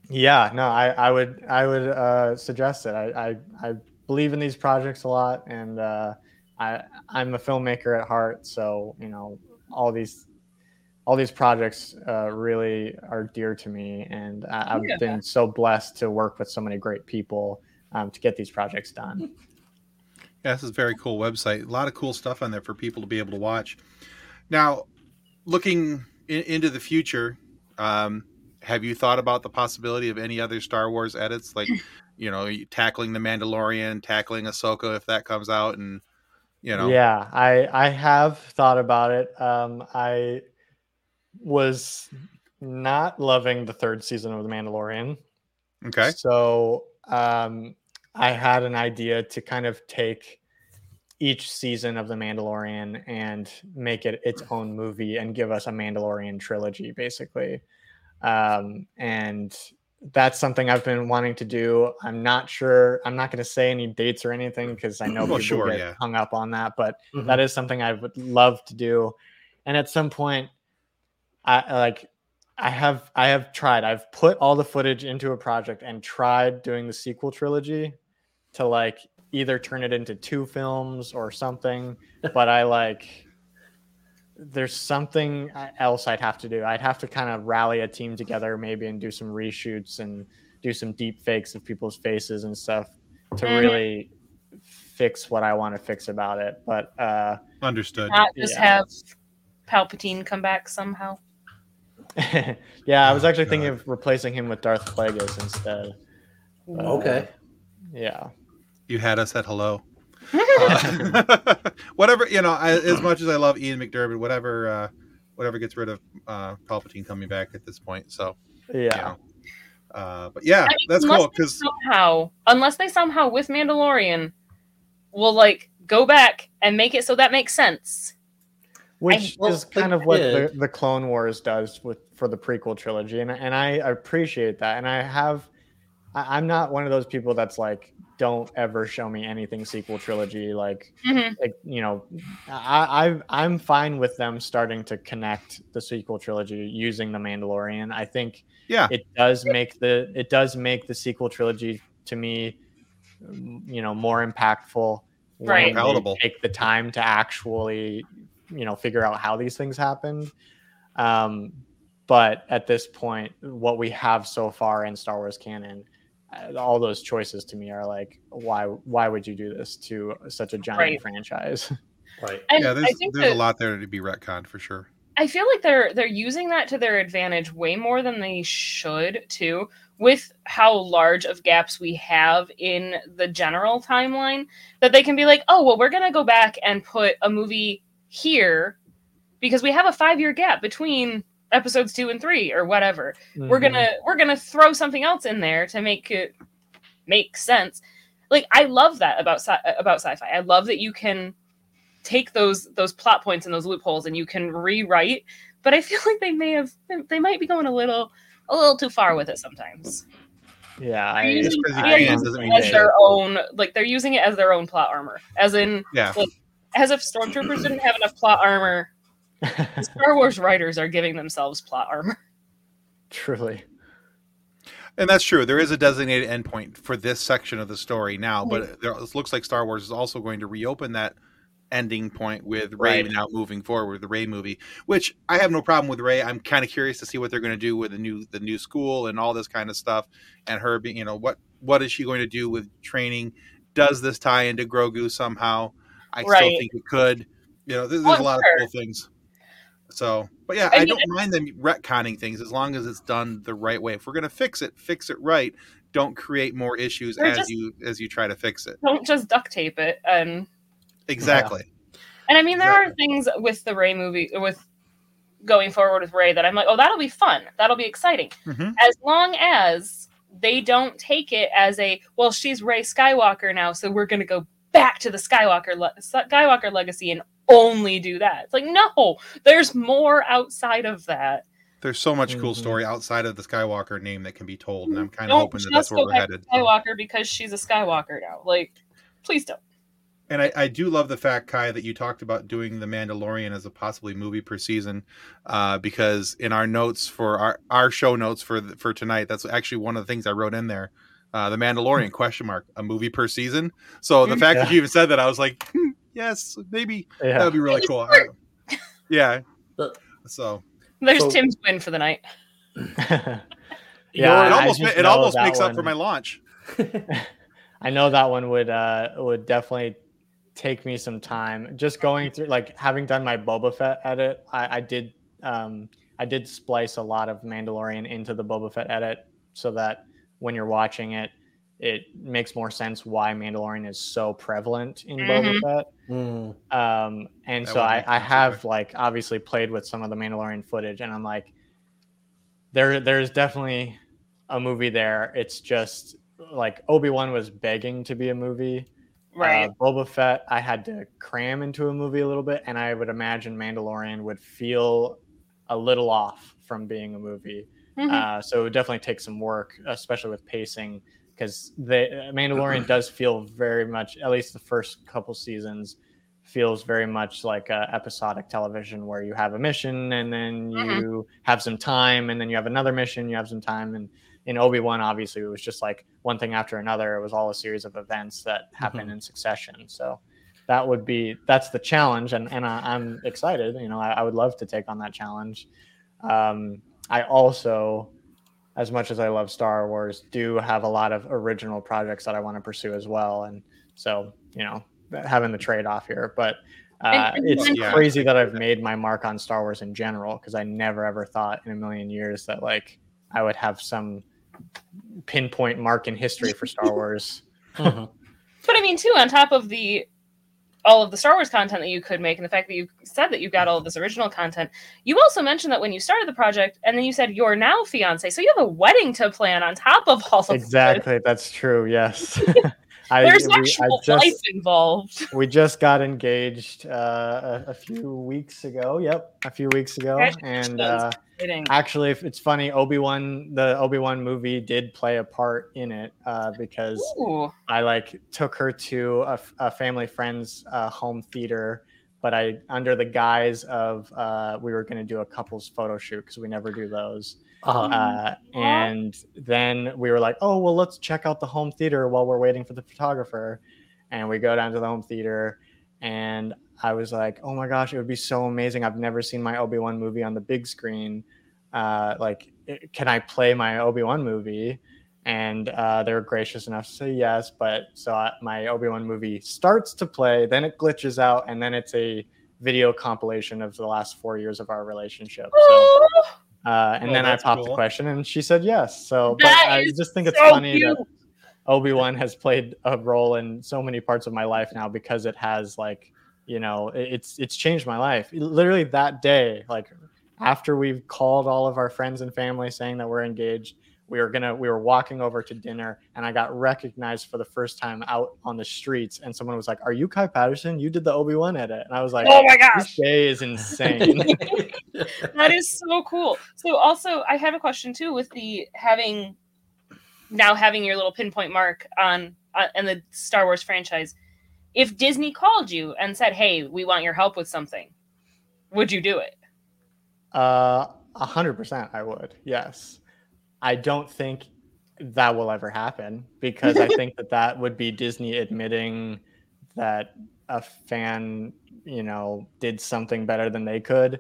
Yeah, no, I, I would I would uh, suggest it. I, I I believe in these projects a lot, and uh, I I'm a filmmaker at heart, so you know all these all these projects uh, really are dear to me, and I, I've Yeah. been so blessed to work with so many great people um, to get these projects done. Yeah, this is a very cool website. A lot of cool stuff on there for people to be able to watch. Now, looking in, into the future, um, have you thought about the possibility of any other Star Wars edits, like [LAUGHS] you know, tackling the Mandalorian, tackling Ahsoka if that comes out, and you know, Yeah, I I have thought about it. Um, I was not loving the third season of The Mandalorian. okay, So um, I had an idea to kind of take each season of The Mandalorian and make it its own movie and give us a Mandalorian trilogy, basically. Um, and that's something I've been wanting to do. I'm not sure. I'm not going to say any dates or anything because I know Well, people sure, get yeah. hung up on that. But Mhm. that is something I would love to do. And at some point, I I like I have I have tried. I've put all the footage into a project and tried doing the sequel trilogy to like either turn it into two films or something. [LAUGHS] but I like there's something else I'd have to do. I'd have to kind of rally a team together maybe and do some reshoots and do some deep fakes of people's faces and stuff to Mhm. really fix what I want to fix about it. But uh understood. Not just Yeah. have Palpatine come back somehow. [LAUGHS] yeah, I was Oh, actually thinking of replacing him with Darth Plagueis instead. But, uh, Okay. Yeah. You had us at hello. [LAUGHS] Uh, [LAUGHS] whatever you know, I, as much as I love Ian McDiarmid, whatever, uh, whatever gets rid of uh, Palpatine coming back at this point. So Yeah. you know. Uh, but yeah, I mean, that's cool because somehow, unless they somehow with Mandalorian, will like go back and make it so that makes sense. Which well, is kind of what the, the Clone Wars does with for the prequel trilogy, and and I appreciate that, and I have I, I'm not one of those people that's like, don't ever show me anything sequel trilogy. Like, Mhm. like you know, I, I I'm fine with them starting to connect the sequel trilogy using the Mandalorian. I think Yeah. it does make the it does make the sequel trilogy to me, you know, more impactful. when Right. they Palatable. Take the time to actually, you know, figure out how these things happened. Um, but at this point, what we have so far in Star Wars canon, uh, all those choices to me are like, why? Why would you do this to such a giant Right. franchise? [LAUGHS] Right. And yeah, there's there's that, a lot there to be retconned for sure. I feel like they're they're using that to their advantage way more than they should too with how large of gaps we have in the general timeline that they can be like, "Oh, well, we're going to go back and put a movie here because we have a 5-year gap between episodes 2 and 3 or whatever. We're going to we're to throw something else in there to make it make sense." Like I love that about sci- about sci-fi. I love that you can take those those plot points and those loopholes and you can rewrite but i feel [LAUGHS] like they may have they might be going a little a little too far with it sometimes Yeah, I, using I doesn't as their own like they're using it as their own plot armor as in Yeah. As if stormtroopers didn't have enough plot armor [LAUGHS] star wars writers are giving themselves plot armor truly. And that's true. There is a designated endpoint for this section of the story now, but hmm. there, it looks like Star Wars is also going to reopen that ending point with Rey Right. now moving forward with the Rey movie, which I have no problem with Rey. I'm kind of curious to see what they're going to do with the new the new school and all this kind of stuff, and her being, you know, what what is she going to do with training? Does this tie into Grogu somehow? I still think it could. You know, there's, Oh, a lot sure. of cool things. So, but yeah, I I, mean, don't mind them retconning things as long as it's done the right way. If we're gonna fix it, fix it right. Don't create more issues as just- you as you try to fix it. don't just duct tape it and Exactly. And I mean, there are things with the Rey movie, with going forward with Rey, that I'm like, oh, that'll be fun. That'll be exciting. Mhm. As long as they don't take it as a, well, she's Rey Skywalker now, so we're going to go back to the Skywalker le- Skywalker legacy and only do that. It's like, no, there's more outside of that. There's so much cool Mhm. story outside of the Skywalker name that can be told, and I'm kind of Don't hoping that that's where go we're back headed. to Skywalker because she's a Skywalker now. Like, please don't. And I, I do love the fact, Kai, that you talked about doing The Mandalorian as a possibly movie per season, uh, because in our notes for our, our show notes for for tonight, that's actually one of the things I wrote in there. Uh, the Mandalorian question mark a movie per season. So the Mhm. fact that you even said that, I was like, hmm, yes, maybe that would be really cool. I- [LAUGHS] yeah. So There's So- Tim's win for the night. [LAUGHS] yeah, it almost just it almost that makes up for my launch. [LAUGHS] I know that one would uh would definitely take me some time. Just going through like having done my Boba Fett edit, I, I did um I did splice a lot of Mandalorian into the Boba Fett edit so that when you're watching it, it makes more sense why Mandalorian is so prevalent in Boba Mhm. Fett. Mm, Um, and That so I, I have okay. like obviously played with some of the Mandalorian footage, and I'm like, there there's definitely a movie there. It's just like Obi Wan was begging to be a movie. Right. Uh, Boba Fett, I had to cram into a movie a little bit, and I would imagine Mandalorian would feel a little off from being a movie. Mhm. Uh, so it would definitely take some work, especially with pacing, because the Mandalorian [CLEARS THROAT] does feel very much, at least the first couple seasons, feels very much like uh, episodic television, where you have a mission and then you Mhm. have some time, and then you have another mission, you have some time, and in Obi Wan, obviously, it was just like one thing after another. It was all a series of events that happened in succession. So that would be that's the challenge, and and I, I'm excited. You know, I, I would love to take on that challenge. Um, I also, as much as I love Star Wars, do have a lot of original projects that I want to pursue as well, and so you know, having the trade off here, but. Uh, And- it's Yeah. crazy that I've made my mark on Star Wars in general because I never ever thought in a million years that like I would have some pinpoint mark in history for Star Wars. [LAUGHS] mhm. But I mean, too, on top of the all of the Star Wars content that you could make, and the fact that you said that you got all of this original content, you also mentioned that when you started the project, and then you said you're now fiance, so you have a wedding to plan on top of all of this. exactly, that's true. Yes, [LAUGHS] [LAUGHS] I, There's we- actual just- life involved. we just got engaged uh, a, a few weeks ago. Yep, a few weeks ago, and uh, kidding. Actually, if it's funny, Obi Wan, the Obi Wan movie did play a part in it uh, because Ooh. I like took her to a family friend's uh, home theater, but I under the guise of uh, we were going to do a couples photo shoot because we never do those. Uh, Uh, and then we were like, oh well, let's check out the home theater while we're waiting for the photographer. And we go down to the home theater, and I was like, oh my gosh, it would be so amazing. I've never seen my Obi Wan movie on the big screen. Uh, like, can I play my Obi Wan movie? And uh, they were gracious enough to say yes. But so I, my Obi Wan movie starts to play, then it glitches out, and then it's a video compilation of the last four years of our relationship. So, uh, and Oh, then I that's popped the question, and she said yes. So, but I just think it's so funny that. Obi Wan has played a role in so many parts of my life now because it has like, you know, it's it's changed my life. Literally that day, like after we've called all of our friends and family saying that we're engaged, we were gonna we were walking over to dinner, and I got recognized for the first time out on the streets, and someone was like, "Are you Kai Patterson? You did the Obi Wan edit," and I was like, Oh my "This gosh, day is insane." [LAUGHS] that is so cool. So also, I have a question too with the having now having your little pinpoint mark on uh, in the Star Wars franchise. If Disney called you and said, "Hey, we want your help with something," would you do it? Uh, a hundred percent, I would. Yes, I don't think that will ever happen because I think that that would be Disney admitting that a fan, you know, did something better than they could.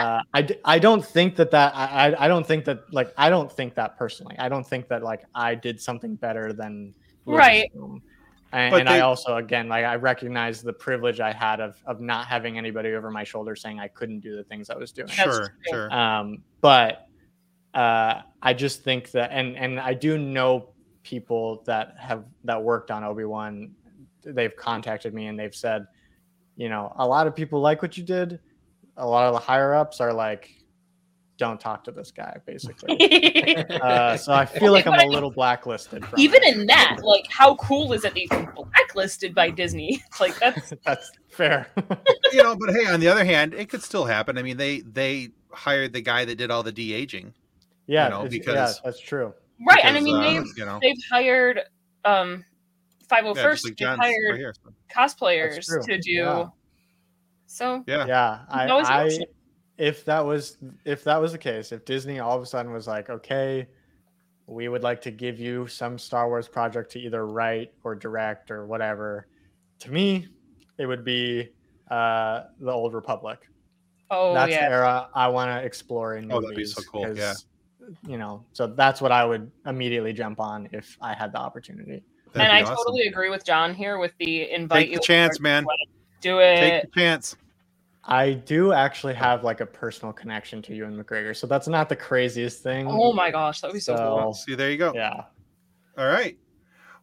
Uh, I, I don't think that that I, I- I don't think that like I don't think that personally. I don't think that like I did something better than Right. Lucasfilm. And, and they- I also again like I recognize the privilege I had of of not having anybody over my shoulder saying I couldn't do the things I was doing. Sure, sure. Um, but uh, I just think that, and and I do know people that have that worked on Obi Wan. They've contacted me and they've said, you know, a lot of people like what you did. A lot of the higher ups are like, don't talk to this guy, basically. [LAUGHS] uh, so I feel like I'm But I a mean, little blacklisted. From Even it. in that, like, how cool is it that you've blacklisted by Disney? [LAUGHS] Like, that's [LAUGHS] that's fair. you know, but hey, on the other hand, it could still happen. I mean, they they hired the guy that did all the de aging. yeah, know, it's- yeah, because- that's true. right. And I mean, they've you know, they've hired um 501st. yeah, like they've John's right hired here. so- cosplayers to do. Yeah. So Yeah. yeah i, always an I option. if that was if that was the case if disney all of a sudden was like okay we would like to give you some star wars project to either write or direct or whatever to me it would be uh the old republic oh that's yeah. the era i want to explore in movies. Oh, that'd be so cool, yeah. 'cause, you know so that's what i would immediately jump on if i had the opportunity That'd and I awesome. totally agree with John here with the invite Take you the chance, man. Do it. Take the chance. I do actually have like a personal connection to ewan mcgregor so that's not the craziest thing Oh my gosh, that would be so, cool. So- See, there you go. yeah All right.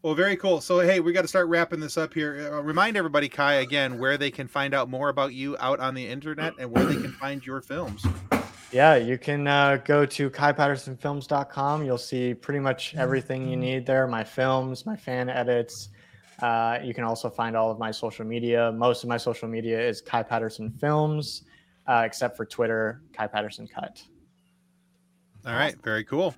Well, very cool. So, hey, we got to start wrapping this up here. Uh, remind everybody, Kai, again, where they can find out more about you out on the internet and where they can find your films. Yeah, you can uh, go to kaipattersonfilms.com. You'll see pretty much everything you need there my films, my fan edits. Uh, you can also find all of my social media. Most of my social media is Kai Patterson Films, uh, except for Twitter, Kai Patterson Cut. All right. Very cool.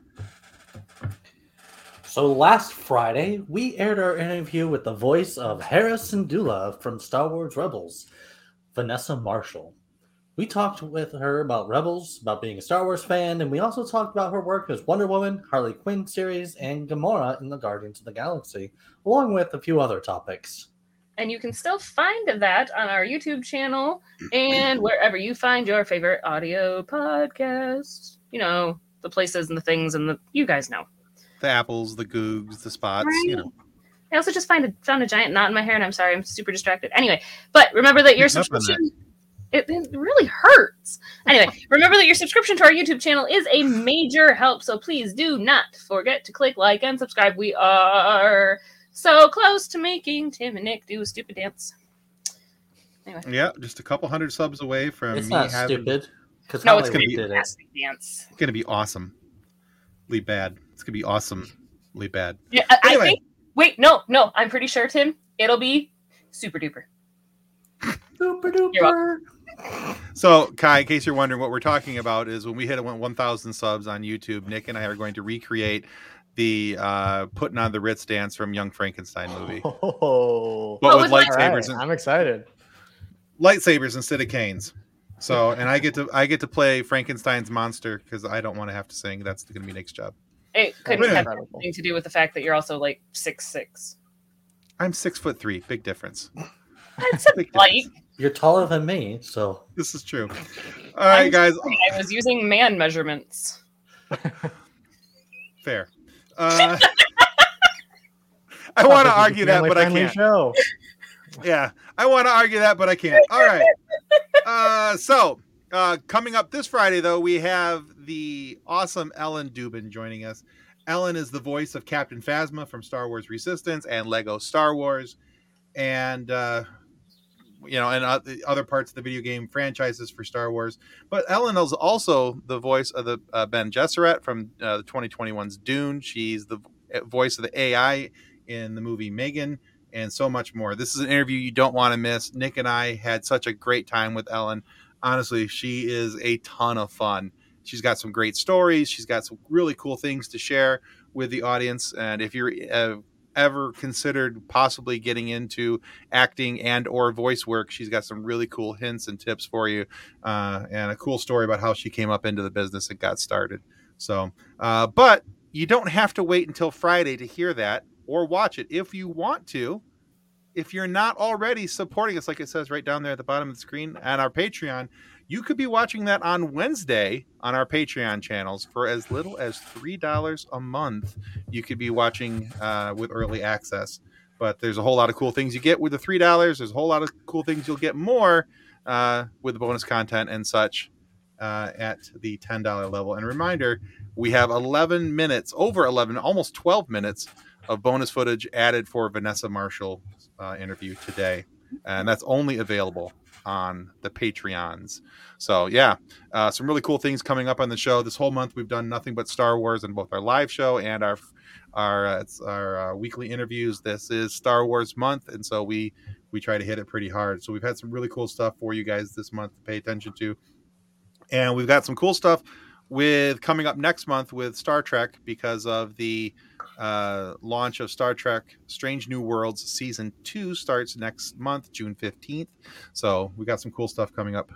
So last Friday, we aired our interview with the voice of Hera Syndulla from Star Wars Rebels, Vanessa Marshall. We talked with her about Rebels, about being a Star Wars fan, and we also talked about her work as Wonder Woman, Harley Quinn series, and Gamora in the Guardians of the Galaxy, along with a few other topics. And you can still find that on our YouTube channel and wherever you find your favorite audio podcast. You know, the places and the things and the you guys know. The apples, the googs, the spots, you know. I also just find a, found a giant knot in my hair, and I'm sorry, I'm super distracted. Anyway, but remember that your Keep up subscription it, it really hurts. Anyway, [LAUGHS] remember that your subscription to our YouTube channel is a major help. So please do not forget to click like and subscribe. We are so close to making Tim and Nick do a stupid dance. Anyway. Yeah, just a couple hundred subs away from It's me not having. stupid. Because No, it's gonna be- did it. Dance. It's gonna be awesomely bad. It's gonna be awesomely bad. Yeah, I, I Anyway. think. Wait, no, no. I'm pretty sure, Tim. It'll be super duper. [LAUGHS] Super You're duper. So, Kai, in case you're wondering what we're talking about, is when we hit 1,000 subs on YouTube, Nick and I are going to recreate the uh, putting on the Ritz dance from Young Frankenstein movie, [LAUGHS] Oh, but with with lightsabers, Alright, and, I'm excited. lightsabers instead of canes. So, and I get to I get to play Frankenstein's monster because I don't want to have to sing. That's going to be Nick's job. It couldn't Wait a have minute. anything to do with the fact that you're also like six six. I'm six foot three. Big difference. That's a Big light. difference. You're taller than me, so This is true. [LAUGHS] All right, guys. I was using man measurements. [LAUGHS] Fair. Uh, [LAUGHS] I want to argue that, but I can't. Show. Yeah, I want to argue that, but I can't. All right. Uh, so uh, coming up this Friday, though, we have the awesome Ellen Dubin joining us. Ellen is the voice of Captain Phasma from Star Wars Resistance and Lego Star Wars, and uh, you know, and uh, other parts of the video game franchises for Star Wars. But Ellen is also the voice of the uh, Bene Gesserit from uh, the 2021's Dune. She's the voice of the AI in the movie Megan and so much more. This is an interview you don't want to miss. Nick and I had such a great time with Ellen. Honestly, she is a ton of fun. She's got some great stories. She's got some really cool things to share with the audience. And if you're uh, ever considered possibly getting into acting and or voice work, she's got some really cool hints and tips for you, uh, and a cool story about how she came up into the business and got started. So, uh, but you don't have to wait until Friday to hear that or watch it if you want to. If you're not already supporting us, like it says right down there at the bottom of the screen on our Patreon, you could be watching that on Wednesday on our Patreon channels for as little as $3 a month. You could be watching uh, with early access. But there's a whole lot of cool things you get with the $3. There's a whole lot of cool things you'll get more uh, with the bonus content and such uh, at the $10 level. And reminder, we have 11 minutes, over 11, almost 12 minutes of bonus footage added for Vanessa Marshall uh, interview today, and that's only available on the Patreons. So yeah, uh, some really cool things coming up on the show. This whole month we've done nothing but Star Wars in both our live show and our our uh, it's our uh, weekly interviews. This is Star Wars month, and so we we try to hit it pretty hard. So we've had some really cool stuff for you guys this month to pay attention to, and we've got some cool stuff with coming up next month with Star Trek because of the uh, launch of Star Trek Strange New Worlds season 2 starts next month June 15th. So, we got some cool stuff coming up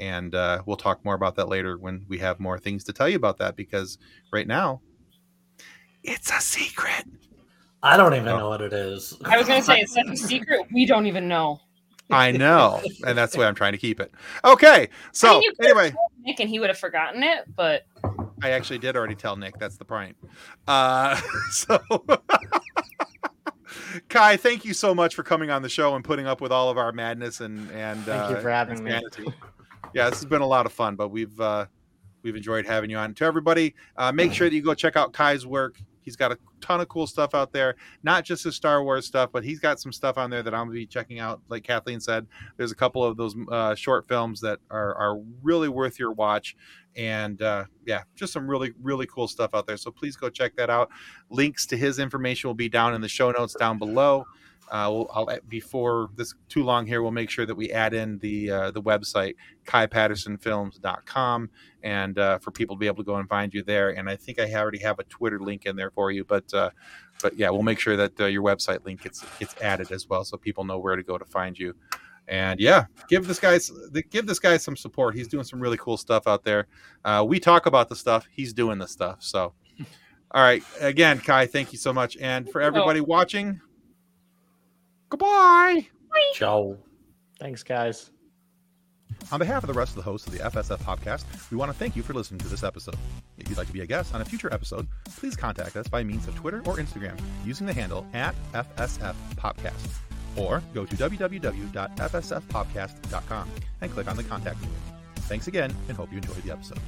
and uh, we'll talk more about that later when we have more things to tell you about that because right now it's a secret. I don't even Oh. know what it is. I was gonna say it's such a [LAUGHS] secret. We don't even know. I know, and that's why I'm trying to keep it. Okay. So, I mean, you anyway, Nick and he would have forgotten it, but I actually did already tell Nick. That's the point. Uh, [LAUGHS] so, [LAUGHS] Kai, thank you so much for coming on the show and putting up with all of our madness and and Thank you uh, for having me. Yeah, this has been a lot of fun, but we've uh, we've enjoyed having you on. To everybody, uh, make sure that you go check out Kai's work. He's got a ton of cool stuff out there, not just his Star Wars stuff, but he's got some stuff on there that I'm gonna be checking out. Like Kathleen said, there's a couple of those uh, short films that are are really worth your watch, and uh, yeah, just some really really cool stuff out there. So please go check that out. Links to his information will be down in the show notes down below. Uh, we'll, I'll before this too long here, we'll make sure that we add in the uh, the website kaipattersonfilms.com and uh, for people to be able to go and find you there. And I think I already have a Twitter link in there for you, but uh, but yeah, we'll make sure that uh, your website link gets gets added as well, so people know where to go to find you. And yeah, give this guy give this guy some support. He's doing some really cool stuff out there. Uh, we talk about the stuff, he's doing the stuff. So, all right, again, Kai, thank you so much. And for everybody watching, goodbye. Joe. Thanks, guys. On behalf of the rest of the hosts of the FSF PopCast, we want to thank you for listening to this episode. If you'd like to be a guest on a future episode, please contact us by means of Twitter or Instagram using the handle at FSF PopCast. Or go to www.fsfpopcast.com and click on the contact link. Thanks again and hope you enjoyed the episode.